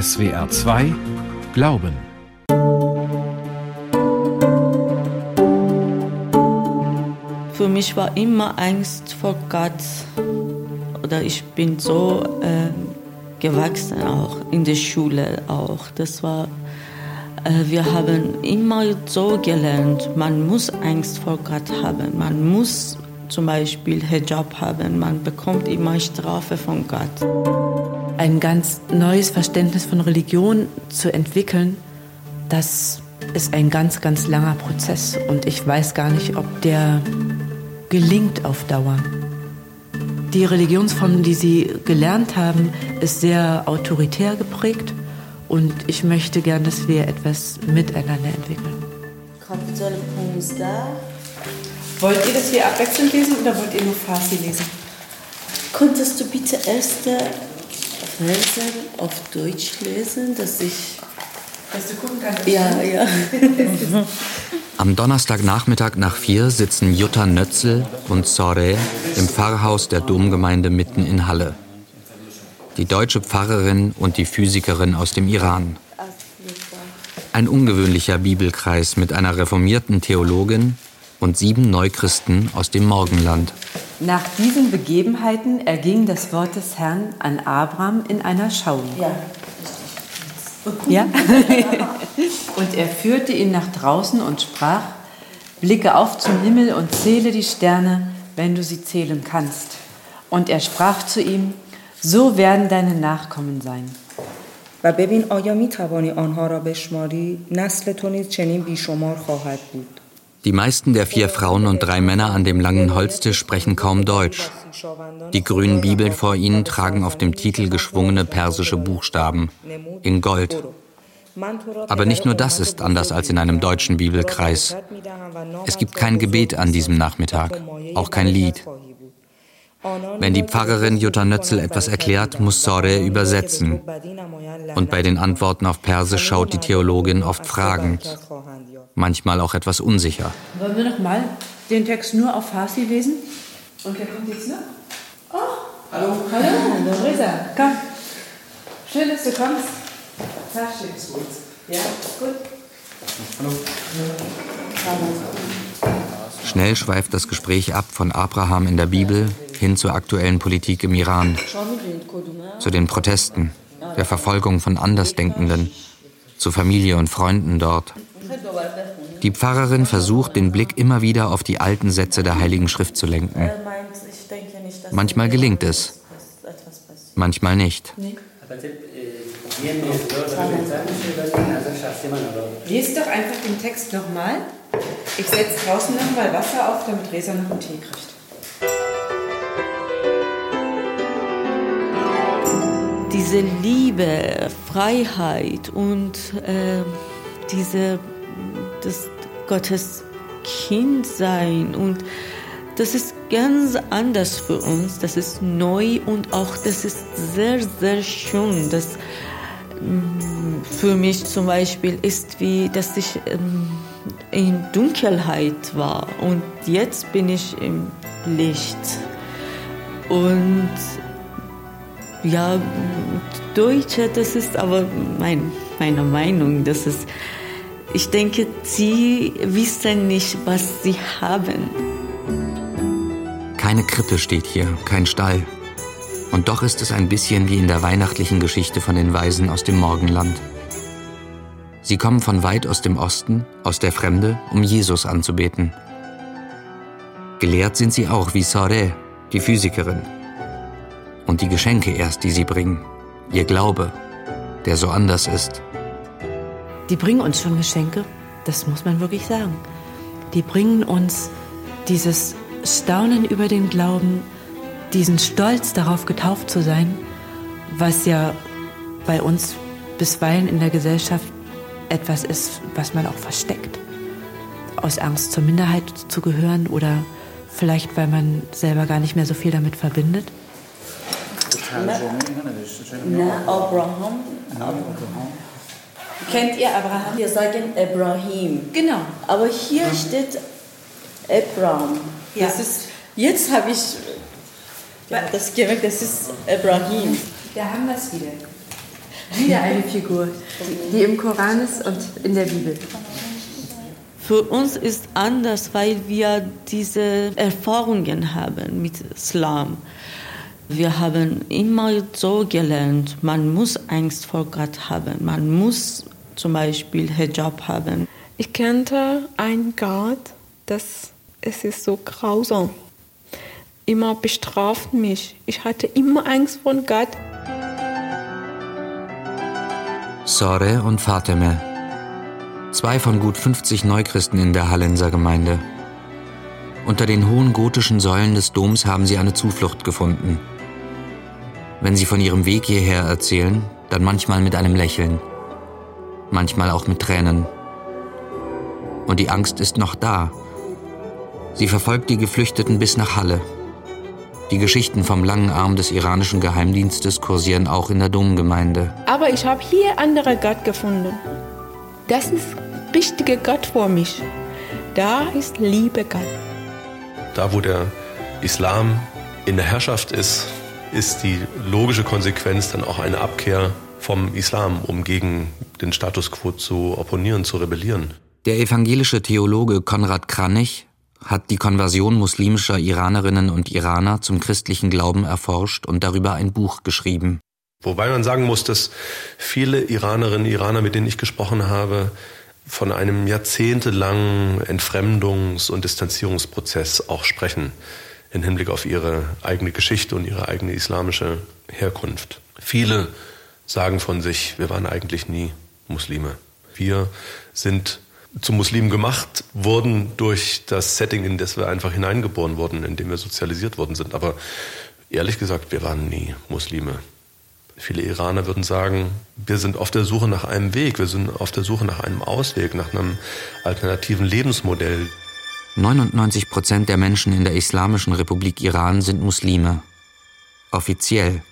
SWR 2 Glauben. Für mich war immer Angst vor Gott. Oder ich bin so äh, gewachsen auch in der Schule auch. Das war, äh, wir haben immer so gelernt, man muss Angst vor Gott haben. Man muss zum Beispiel Hijab haben. Man bekommt immer Strafe von Gott. Ein ganz neues Verständnis von Religion zu entwickeln, das ist ein ganz, ganz langer Prozess. Und ich weiß gar nicht, ob der gelingt auf Dauer. Die Religionsform, die Sie gelernt haben, ist sehr autoritär geprägt. Und ich möchte gern, dass wir etwas miteinander entwickeln. Kapitel 15. Wollt ihr, dass wir abwechselnd lesen oder wollt ihr nur Farsi lesen? Könntest du bitte erste Verse auf Deutsch lesen, dass ich. Dass du gucken kannst. Ja, ja. Am Donnerstagnachmittag nach vier sitzen Jutta Nötzel und Sore im Pfarrhaus der Domgemeinde mitten in Halle. Die deutsche Pfarrerin und die Physikerin aus dem Iran. Ein ungewöhnlicher Bibelkreis mit einer reformierten Theologin und sieben Neuchristen aus dem Morgenland. Nach diesen Begebenheiten erging das Wort des Herrn an Abraham in einer Schauung. Ja. Ja? und er führte ihn nach draußen und sprach, blicke auf zum Himmel und zähle die Sterne, wenn du sie zählen kannst. Und er sprach zu ihm, so werden deine Nachkommen sein. و ببین آیا می توانی آنها را بشماری نسل تو نیز چنین بیشمار خواهد بود die meisten der vier Frauen und drei Männer an dem langen Holztisch sprechen kaum Deutsch. Die grünen Bibeln vor ihnen tragen auf dem Titel geschwungene persische Buchstaben in Gold. Aber nicht nur das ist anders als in einem deutschen Bibelkreis. Es gibt kein Gebet an diesem Nachmittag, auch kein Lied. Wenn die Pfarrerin Jutta Nötzel etwas erklärt, muss Sore übersetzen. Und bei den Antworten auf Persisch schaut die Theologin oft fragend, manchmal auch etwas unsicher. Wollen wir noch mal den Text nur auf Farsi lesen? Und wer kommt jetzt noch? Oh, hallo. Hallo, Reza, komm. Schön, dass du kommst. Ist gut. Ja, gut. Schnell schweift das Gespräch ab von Abraham in der Bibel hin zur aktuellen Politik im Iran, zu den Protesten, der Verfolgung von Andersdenkenden, zu Familie und Freunden dort. Die Pfarrerin versucht, den Blick immer wieder auf die alten Sätze der Heiligen Schrift zu lenken. Manchmal gelingt es, manchmal nicht. Lies doch einfach den Text nochmal. Ich setze draußen nochmal Wasser auf, damit Resa noch einen Tee kriegt. Diese Liebe, Freiheit und äh, diese das Gottes Kind sein und das ist ganz anders für uns. Das ist neu und auch das ist sehr, sehr schön. Das mm, für mich zum Beispiel ist wie, dass ich ähm, in Dunkelheit war und jetzt bin ich im Licht. Und ja, Deutsche, das ist aber mein, meine Meinung, das ist, ich denke, sie wissen nicht, was sie haben. Keine Krippe steht hier, kein Stall. Und doch ist es ein bisschen wie in der weihnachtlichen Geschichte von den Weisen aus dem Morgenland. Sie kommen von weit aus dem Osten, aus der Fremde, um Jesus anzubeten. Gelehrt sind sie auch wie Sore, die Physikerin. Und die Geschenke erst, die sie bringen, ihr Glaube, der so anders ist. Die bringen uns schon Geschenke, das muss man wirklich sagen. Die bringen uns dieses Staunen über den Glauben, diesen Stolz darauf getauft zu sein, was ja bei uns bisweilen in der Gesellschaft etwas ist, was man auch versteckt. Aus Angst zur Minderheit zu gehören oder vielleicht, weil man selber gar nicht mehr so viel damit verbindet. Na, Abraham. Kennt ihr Abraham? Wir sagen Abraham. Genau. Aber hier steht Abraham. Ja. Das ist, jetzt habe ich ja, das gemerkt, das ist Abraham. Da haben wir es wieder. Wieder eine Figur, die im Koran ist und in der Bibel. Für uns ist anders, weil wir diese Erfahrungen haben mit Islam. Wir haben immer so gelernt, man muss Angst vor Gott haben, man muss zum Beispiel Hijab haben. Ich kannte einen Gott, das es ist so grausam. Immer bestraft mich. Ich hatte immer Angst vor Gott. Sore und Fateme. Zwei von gut 50 Neuchristen in der Hallenser Gemeinde. Unter den hohen gotischen Säulen des Doms haben sie eine Zuflucht gefunden. Wenn sie von ihrem Weg hierher erzählen, dann manchmal mit einem Lächeln, manchmal auch mit Tränen. Und die Angst ist noch da. Sie verfolgt die Geflüchteten bis nach Halle. Die Geschichten vom langen Arm des iranischen Geheimdienstes kursieren auch in der Domgemeinde. Aber ich habe hier andere Gott gefunden. Das ist richtige Gott für mich. Da ist Liebe Gott. Da, wo der Islam in der Herrschaft ist, ist die logische Konsequenz dann auch eine Abkehr vom Islam, um gegen den Status quo zu opponieren, zu rebellieren. Der evangelische Theologe Konrad Kranich hat die Konversion muslimischer Iranerinnen und Iraner zum christlichen Glauben erforscht und darüber ein Buch geschrieben. Wobei man sagen muss, dass viele Iranerinnen und Iraner, mit denen ich gesprochen habe, von einem jahrzehntelangen Entfremdungs- und Distanzierungsprozess auch sprechen im Hinblick auf ihre eigene Geschichte und ihre eigene islamische Herkunft. Viele sagen von sich, wir waren eigentlich nie Muslime. Wir sind zu Muslimen gemacht wurden durch das Setting, in das wir einfach hineingeboren wurden, in dem wir sozialisiert worden sind. Aber ehrlich gesagt, wir waren nie Muslime. Viele Iraner würden sagen, wir sind auf der Suche nach einem Weg, wir sind auf der Suche nach einem Ausweg, nach einem alternativen Lebensmodell. 99 Prozent der Menschen in der Islamischen Republik Iran sind Muslime. Offiziell.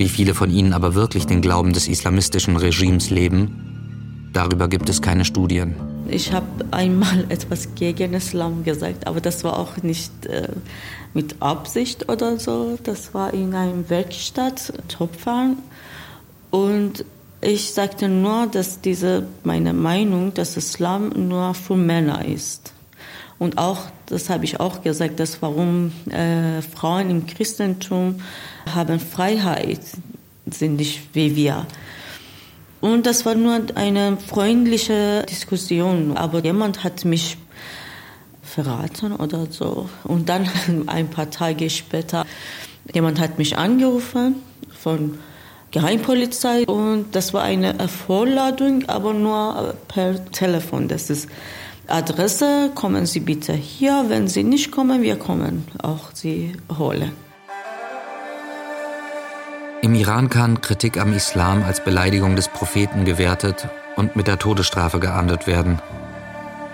Wie viele von ihnen aber wirklich den Glauben des islamistischen Regimes leben, Darüber gibt es keine Studien. Ich habe einmal etwas gegen Islam gesagt, aber das war auch nicht äh, mit Absicht oder so. Das war in einer Werkstatt, Topfern. Und ich sagte nur, dass diese, meine Meinung, dass Islam nur für Männer ist. Und auch, das habe ich auch gesagt, dass warum äh, Frauen im Christentum haben Freiheit, sind nicht wie wir. Und das war nur eine freundliche Diskussion. Aber jemand hat mich verraten oder so. Und dann ein paar Tage später, jemand hat mich angerufen von Geheimpolizei und das war eine Vorladung, aber nur per Telefon. Das ist Adresse, kommen Sie bitte hier. Wenn Sie nicht kommen, wir kommen auch Sie holen. Im Iran kann Kritik am Islam als Beleidigung des Propheten gewertet und mit der Todesstrafe geahndet werden.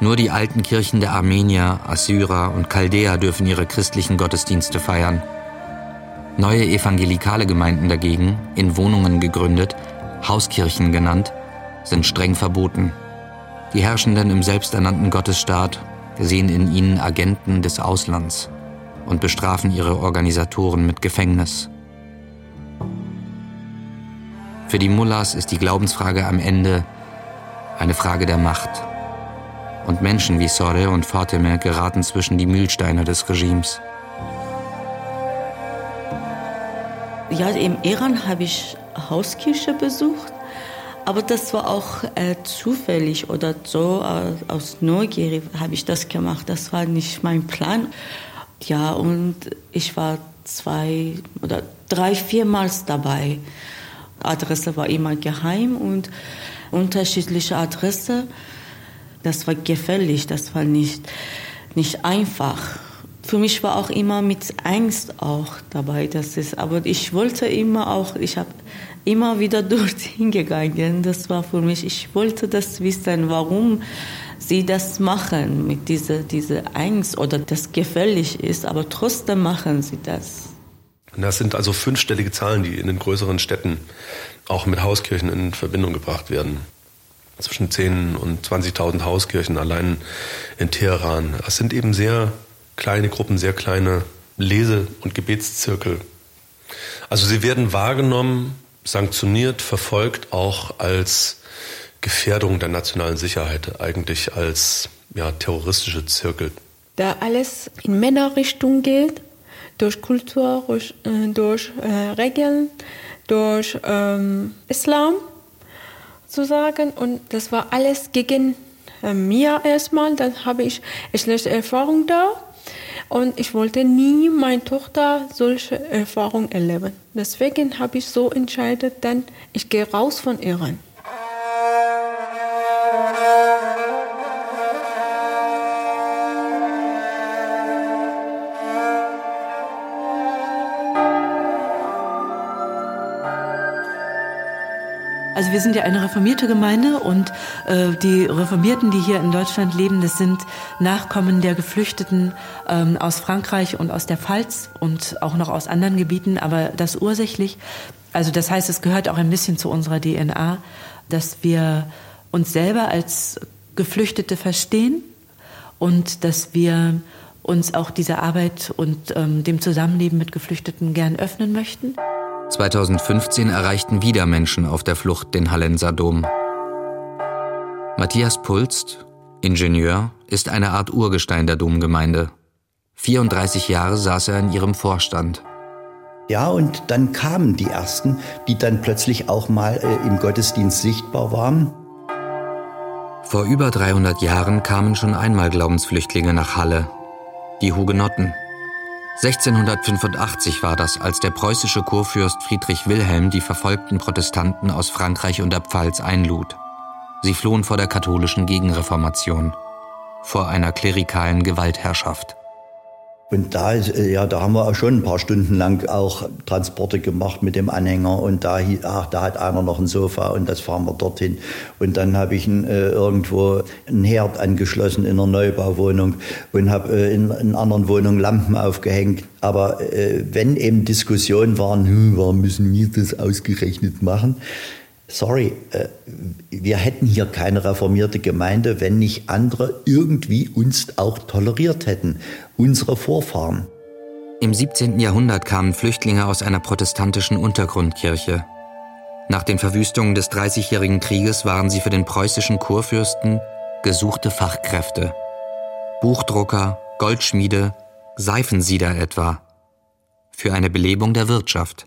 Nur die alten Kirchen der Armenier, Assyrer und Chaldäer dürfen ihre christlichen Gottesdienste feiern. Neue evangelikale Gemeinden dagegen, in Wohnungen gegründet, Hauskirchen genannt, sind streng verboten. Die Herrschenden im selbsternannten Gottesstaat sehen in ihnen Agenten des Auslands und bestrafen ihre Organisatoren mit Gefängnis. Für die Mullahs ist die Glaubensfrage am Ende eine Frage der Macht. Und Menschen wie Sore und Fatime geraten zwischen die Mühlsteine des Regimes. Ja, im Iran habe ich Hauskirche besucht, aber das war auch äh, zufällig oder so äh, aus Neugier habe ich das gemacht. Das war nicht mein Plan. Ja, und ich war zwei oder drei, viermals dabei. Adresse war immer geheim und unterschiedliche Adresse. Das war gefährlich, das war nicht, nicht einfach. Für mich war auch immer mit Angst auch dabei, das ist, aber ich wollte immer auch, ich habe immer wieder dorthin gegangen. Das war für mich, ich wollte das wissen, warum sie das machen mit dieser, dieser Angst oder das gefährlich ist, aber trotzdem machen sie das. Das sind also fünfstellige Zahlen, die in den größeren Städten auch mit Hauskirchen in Verbindung gebracht werden. Zwischen 10.000 und 20.000 Hauskirchen allein in Teheran. Das sind eben sehr kleine Gruppen, sehr kleine Lese- und Gebetszirkel. Also sie werden wahrgenommen sanktioniert, verfolgt, auch als Gefährdung der nationalen Sicherheit, eigentlich als ja, terroristische Zirkel. Da alles in Männerrichtung geht, durch Kultur, durch, äh, durch äh, Regeln, durch ähm, Islam zu sagen. Und das war alles gegen äh, mir erstmal. Dann habe ich schlechte Erfahrung da. Und ich wollte nie meine Tochter solche Erfahrungen erleben. Deswegen habe ich so entschieden, dann ich gehe raus von Iran. Wir sind ja eine reformierte Gemeinde und äh, die Reformierten, die hier in Deutschland leben, das sind Nachkommen der Geflüchteten ähm, aus Frankreich und aus der Pfalz und auch noch aus anderen Gebieten, aber das ursächlich. Also das heißt, es gehört auch ein bisschen zu unserer DNA, dass wir uns selber als Geflüchtete verstehen und dass wir uns auch dieser Arbeit und ähm, dem Zusammenleben mit Geflüchteten gern öffnen möchten. 2015 erreichten wieder Menschen auf der Flucht den Hallenser Dom. Matthias Pulst, Ingenieur, ist eine Art Urgestein der Domgemeinde. 34 Jahre saß er in ihrem Vorstand. Ja, und dann kamen die ersten, die dann plötzlich auch mal äh, im Gottesdienst sichtbar waren. Vor über 300 Jahren kamen schon einmal Glaubensflüchtlinge nach Halle. Die Hugenotten. 1685 war das, als der preußische Kurfürst Friedrich Wilhelm die verfolgten Protestanten aus Frankreich und der Pfalz einlud. Sie flohen vor der katholischen Gegenreformation, vor einer klerikalen Gewaltherrschaft. Und da, äh, ja, da haben wir auch schon ein paar Stunden lang auch Transporte gemacht mit dem Anhänger und da, ach, da hat einer noch ein Sofa und das fahren wir dorthin. Und dann habe ich äh, irgendwo einen Herd angeschlossen in einer Neubauwohnung und habe äh, in, in anderen Wohnungen Lampen aufgehängt. Aber äh, wenn eben Diskussionen waren, hm, warum müssen wir das ausgerechnet machen? Sorry, äh, wir hätten hier keine reformierte Gemeinde, wenn nicht andere irgendwie uns auch toleriert hätten, unsere Vorfahren. Im 17. Jahrhundert kamen Flüchtlinge aus einer protestantischen Untergrundkirche. Nach den Verwüstungen des Dreißigjährigen Krieges waren sie für den preußischen Kurfürsten gesuchte Fachkräfte. Buchdrucker, Goldschmiede, Seifensieder etwa. Für eine Belebung der Wirtschaft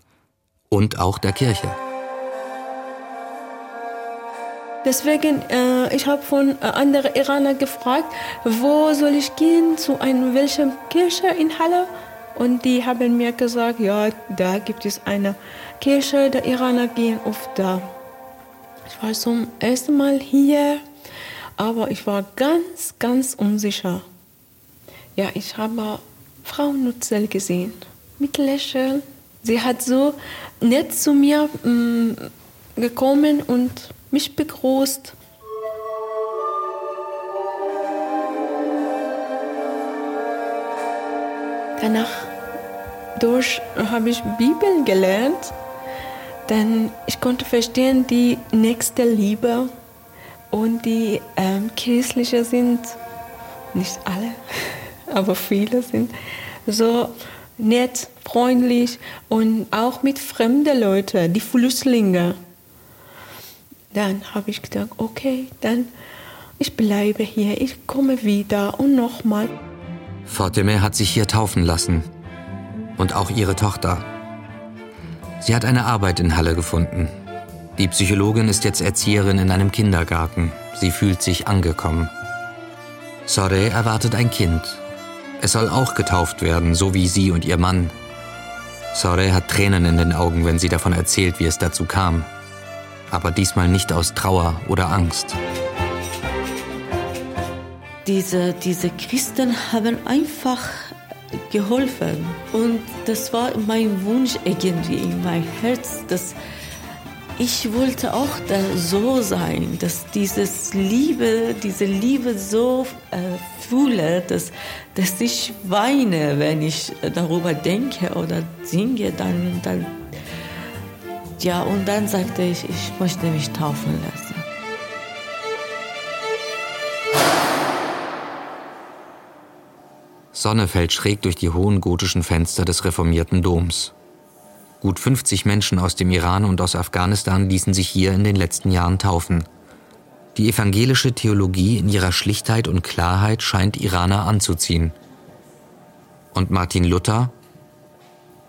und auch der Kirche. Deswegen, äh, ich habe von äh, anderen Iranern gefragt, wo soll ich gehen, zu einer welchen Kirche in Halle? Und die haben mir gesagt, ja, da gibt es eine Kirche, der Iraner gehen oft da. Ich war zum ersten Mal hier, aber ich war ganz, ganz unsicher. Ja, ich habe Frau Nutzel gesehen, mit Lächeln. Sie hat so nett zu mir mh, mm, gekommen und mich begrüßt. Danach durch habe ich Bibel gelernt, denn ich konnte verstehen, die nächste Liebe und die ähm, kirchliche sind, nicht alle, aber viele sind so nett, freundlich und auch mit fremden Leuten, die Flüchtlinge. Dann habe ich gedacht, okay, dann ich bleibe hier, ich komme wieder und nochmal. Fatime hat sich hier taufen lassen. Und auch ihre Tochter. Sie hat eine Arbeit in Halle gefunden. Die Psychologin ist jetzt Erzieherin in einem Kindergarten. Sie fühlt sich angekommen. Sore erwartet ein Kind. Es soll auch getauft werden, so wie sie und ihr Mann. Sore hat Tränen in den Augen, wenn sie davon erzählt, wie es dazu kam aber diesmal nicht aus Trauer oder Angst. Diese, diese Christen haben einfach geholfen. Und das war mein Wunsch irgendwie in mein Herz, dass ich wollte auch da so sein, dass dieses Liebe, diese Liebe so äh, fühle, dass, dass ich weine, wenn ich darüber denke oder singe, dann, dann ja, und dann sagte ich, ich möchte mich taufen lassen. Sonne fällt schräg durch die hohen gotischen Fenster des reformierten Doms. Gut 50 Menschen aus dem Iran und aus Afghanistan ließen sich hier in den letzten Jahren taufen. Die evangelische Theologie in ihrer Schlichtheit und Klarheit scheint Iraner anzuziehen. Und Martin Luther,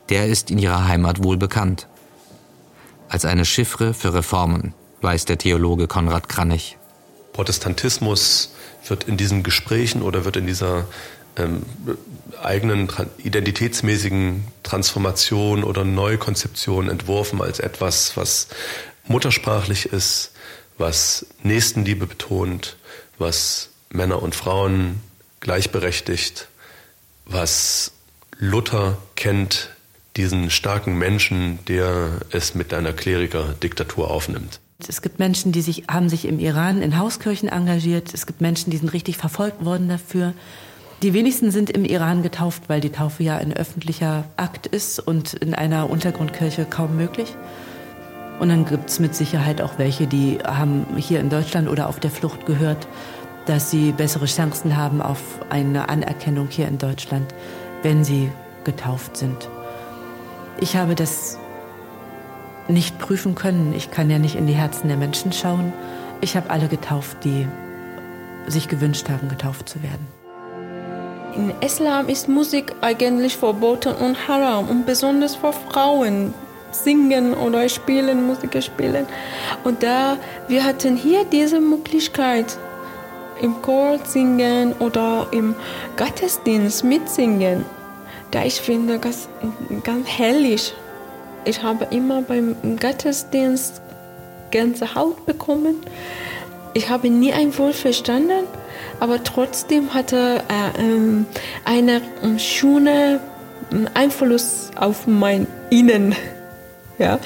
der ist in ihrer Heimat wohl bekannt. Als eine Chiffre für Reformen, weiß der Theologe Konrad Kranich. Protestantismus wird in diesen Gesprächen oder wird in dieser ähm, eigenen identitätsmäßigen Transformation oder Neukonzeption entworfen als etwas, was muttersprachlich ist, was Nächstenliebe betont, was Männer und Frauen gleichberechtigt, was Luther kennt, diesen starken Menschen, der es mit einer Klerikerdiktatur aufnimmt. Es gibt Menschen, die sich, haben sich im Iran in Hauskirchen engagiert. Es gibt Menschen, die sind richtig verfolgt worden dafür. Die wenigsten sind im Iran getauft, weil die Taufe ja ein öffentlicher Akt ist und in einer Untergrundkirche kaum möglich. Und dann gibt es mit Sicherheit auch welche, die haben hier in Deutschland oder auf der Flucht gehört, dass sie bessere Chancen haben auf eine Anerkennung hier in Deutschland, wenn sie getauft sind. Ich habe das nicht prüfen können. Ich kann ja nicht in die Herzen der Menschen schauen. Ich habe alle getauft, die sich gewünscht haben, getauft zu werden. In Islam ist Musik eigentlich verboten und haram und besonders für Frauen singen oder spielen, Musik spielen. Und da wir hatten hier diese Möglichkeit im Chor singen oder im Gottesdienst mitsingen. Da ich finde das ganz herrlich. Ich habe immer beim Gottesdienst ganze Haut bekommen. Ich habe nie ein Wort verstanden, aber trotzdem hatte er äh, eine schöne Einfluss auf mein Innen. Ja.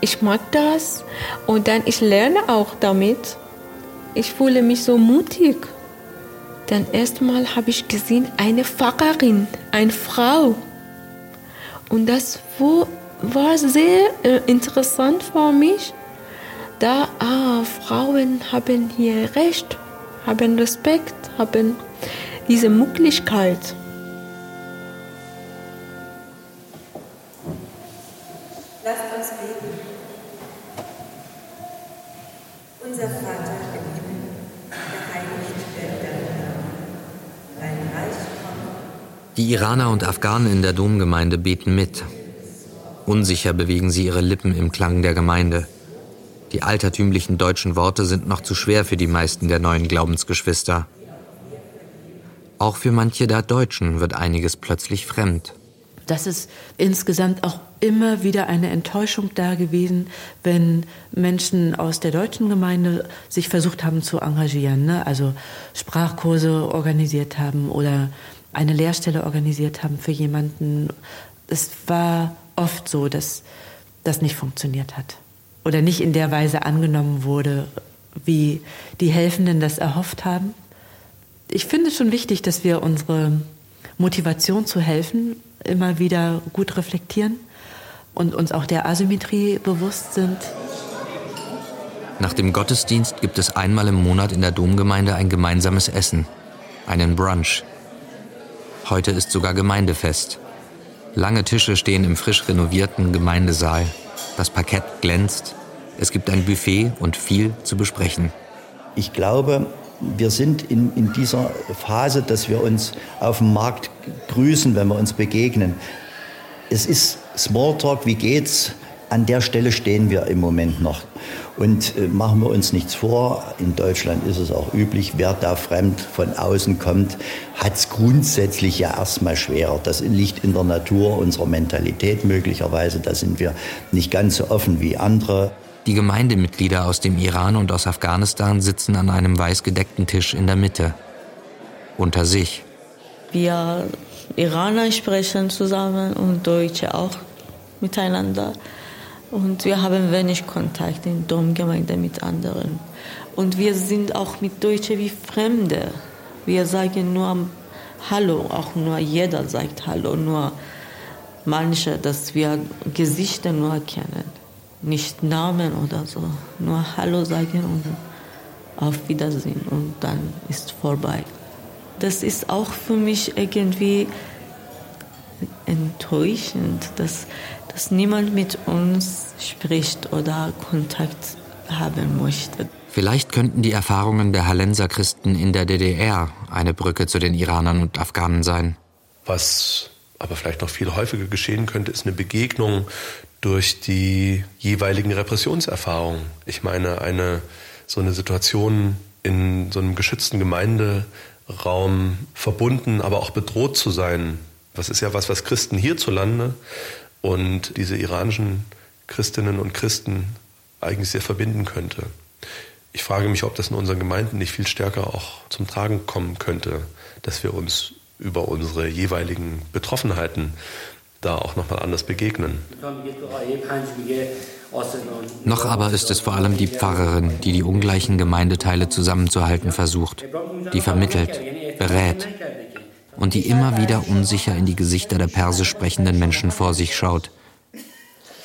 Ich mag das und dann ich lerne auch damit. Ich fühle mich so mutig. Dann erstmal habe ich gesehen eine Pfarrerin, eine Frau. Und das war sehr äh, interessant für mich. Da ah, Frauen haben hier Recht, haben Respekt, haben diese Möglichkeit. Die Iraner und Afghanen in der Domgemeinde beten mit. Unsicher bewegen sie ihre Lippen im Klang der Gemeinde. Die altertümlichen deutschen Worte sind noch zu schwer für die meisten der neuen Glaubensgeschwister. Auch für manche der Deutschen wird einiges plötzlich fremd. Das ist insgesamt auch immer wieder eine Enttäuschung da gewesen, wenn Menschen aus der deutschen Gemeinde sich versucht haben zu engagieren, ne? also Sprachkurse organisiert haben oder eine Lehrstelle organisiert haben für jemanden. Es war oft so, dass das nicht funktioniert hat oder nicht in der Weise angenommen wurde, wie die Helfenden das erhofft haben. Ich finde es schon wichtig, dass wir unsere Motivation zu helfen immer wieder gut reflektieren und uns auch der Asymmetrie bewusst sind. Nach dem Gottesdienst gibt es einmal im Monat in der Domgemeinde ein gemeinsames Essen, einen Brunch. Heute ist sogar Gemeindefest. Lange Tische stehen im frisch renovierten Gemeindesaal. Das Parkett glänzt. Es gibt ein Buffet und viel zu besprechen. Ich glaube, wir sind in, in dieser Phase, dass wir uns auf dem Markt grüßen, wenn wir uns begegnen. Es ist Smalltalk, wie geht's? An der Stelle stehen wir im Moment noch. Und äh, machen wir uns nichts vor, in Deutschland ist es auch üblich, wer da fremd von außen kommt, hat es grundsätzlich ja erstmal schwerer. Das liegt in der Natur unserer Mentalität möglicherweise. Da sind wir nicht ganz so offen wie andere. Die Gemeindemitglieder aus dem Iran und aus Afghanistan sitzen an einem weiß gedeckten Tisch in der Mitte. Unter sich. Wir Iraner sprechen zusammen und Deutsche auch miteinander. Und wir haben wenig Kontakt in Domgemeinde mit anderen. Und wir sind auch mit Deutschen wie Fremde. Wir sagen nur Hallo, auch nur jeder sagt Hallo, nur manche, dass wir Gesichter nur kennen, nicht Namen oder so. Nur Hallo sagen und auf Wiedersehen und dann ist vorbei. Das ist auch für mich irgendwie enttäuschend, dass dass niemand mit uns spricht oder Kontakt haben möchte. Vielleicht könnten die Erfahrungen der Hallenser Christen in der DDR eine Brücke zu den Iranern und Afghanen sein. Was aber vielleicht noch viel häufiger geschehen könnte, ist eine Begegnung durch die jeweiligen Repressionserfahrungen. Ich meine, eine so eine Situation in so einem geschützten Gemeinderaum verbunden, aber auch bedroht zu sein. Das ist ja was, was Christen hierzulande und diese iranischen Christinnen und Christen eigentlich sehr verbinden könnte. Ich frage mich, ob das in unseren Gemeinden nicht viel stärker auch zum Tragen kommen könnte, dass wir uns über unsere jeweiligen Betroffenheiten da auch nochmal anders begegnen. Noch aber ist es vor allem die Pfarrerin, die die ungleichen Gemeindeteile zusammenzuhalten versucht, die vermittelt, berät und die immer wieder unsicher in die Gesichter der persisch sprechenden Menschen vor sich schaut.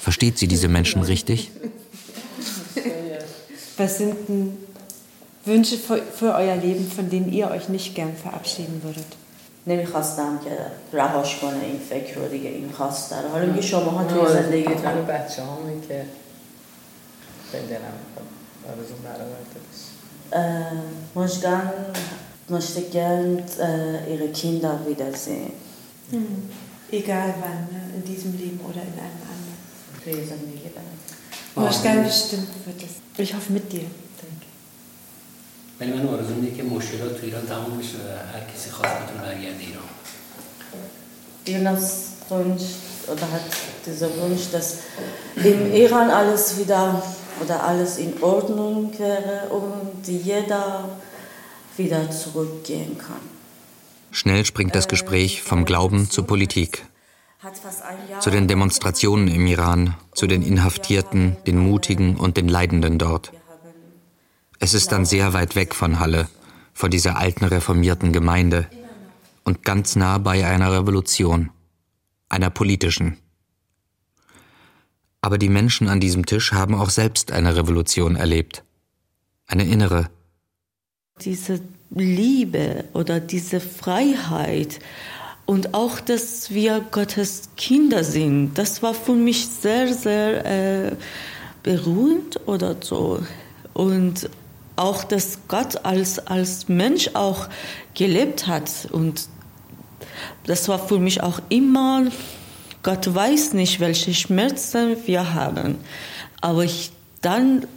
Versteht sie diese Menschen richtig? Was sind denn Wünsche für, für euer Leben, von denen ihr euch nicht gern verabschieden würdet? نمیخواستم که رهاش کنه این فکر رو دیگه این خواست داره حالا میگه شما ها توی زندگیتون بچه هامون که خیلی دلم آرزو برآورده Möchten, möchte gern äh, ihre Kinder wiedersehen. Hm. Egal wann, ne? in diesem Leben oder in einem anderen. Möchten bestimmt wird es. Ich hoffe mit dir. ولی من آرزو اینه که مشکلات تو ایران تمام بشه و هر کسی خواست بتونه برگرده ایران Jonas Wunsch oder hat dieser Wunsch, dass im Iran alles wieder oder alles in Ordnung wäre und jeder wieder zurückgehen kann. Schnell springt das Gespräch vom Glauben zur Politik. Zu den Demonstrationen im Iran, zu den Inhaftierten, den Mutigen und den Leidenden dort. Es ist dann sehr weit weg von Halle, von dieser alten reformierten Gemeinde und ganz nah bei einer Revolution, einer politischen. Aber die Menschen an diesem Tisch haben auch selbst eine Revolution erlebt, eine innere. Diese Liebe oder diese Freiheit und auch, dass wir Gottes Kinder sind, das war für mich sehr, sehr äh, beruhigend oder so. Und auch, dass Gott als, als Mensch auch gelebt hat. Und das war für mich auch immer, Gott weiß nicht, welche Schmerzen wir haben. Aber ich dann,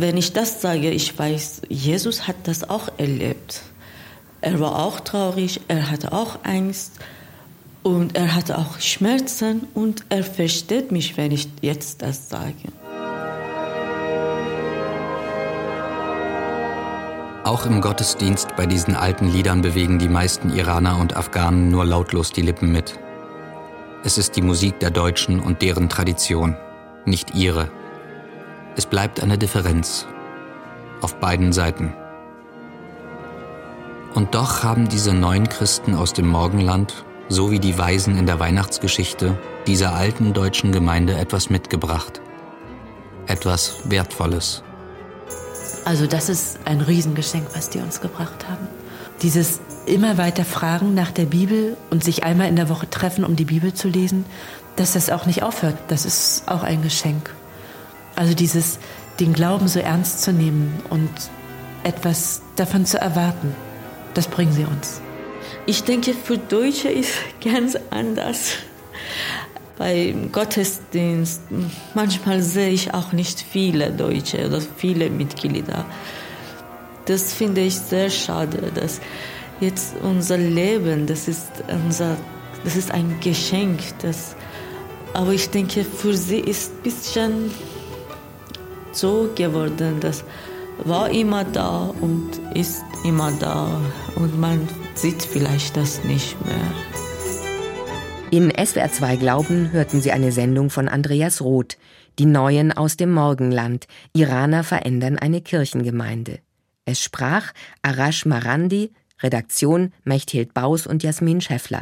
wenn ich das sage, ich weiß, Jesus hat das auch erlebt. Er war auch traurig, er hatte auch Angst und er hatte auch Schmerzen und er versteht mich, wenn ich jetzt das sage. Auch im Gottesdienst bei diesen alten Liedern bewegen die meisten Iraner und Afghanen nur lautlos die Lippen mit. Es ist die Musik der Deutschen und deren Tradition, nicht ihre. Es bleibt eine Differenz. Auf beiden Seiten. Und doch haben diese neuen Christen aus dem Morgenland, so wie die Weisen in der Weihnachtsgeschichte, dieser alten deutschen Gemeinde etwas mitgebracht. Etwas Wertvolles. Also das ist ein Riesengeschenk, was die uns gebracht haben. Dieses immer weiter Fragen nach der Bibel und sich einmal in der Woche treffen, um die Bibel zu lesen, dass das auch nicht aufhört, das ist auch ein Geschenk. Also dieses, den Glauben so ernst zu nehmen und etwas davon zu erwarten, das bringen sie uns. Ich denke, für Deutsche ist ganz anders beim Gottesdienst, manchmal sehe ich auch nicht viele Deutsche oder viele Mitglieder. Das finde ich sehr schade, dass jetzt unser Leben, das ist, unser, das ist ein Geschenk. Das, aber ich denke, für sie ist ein bisschen so geworden, das war immer da und ist immer da und man sieht vielleicht das nicht mehr. In SWR 2 Glauben hörten Sie eine Sendung von Andreas Roth, Die Neuen aus dem Morgenland, Iraner verändern eine Kirchengemeinde. Es sprach Arash Marandi, Redaktion Mechthild Baus und Jasmin Schäffler.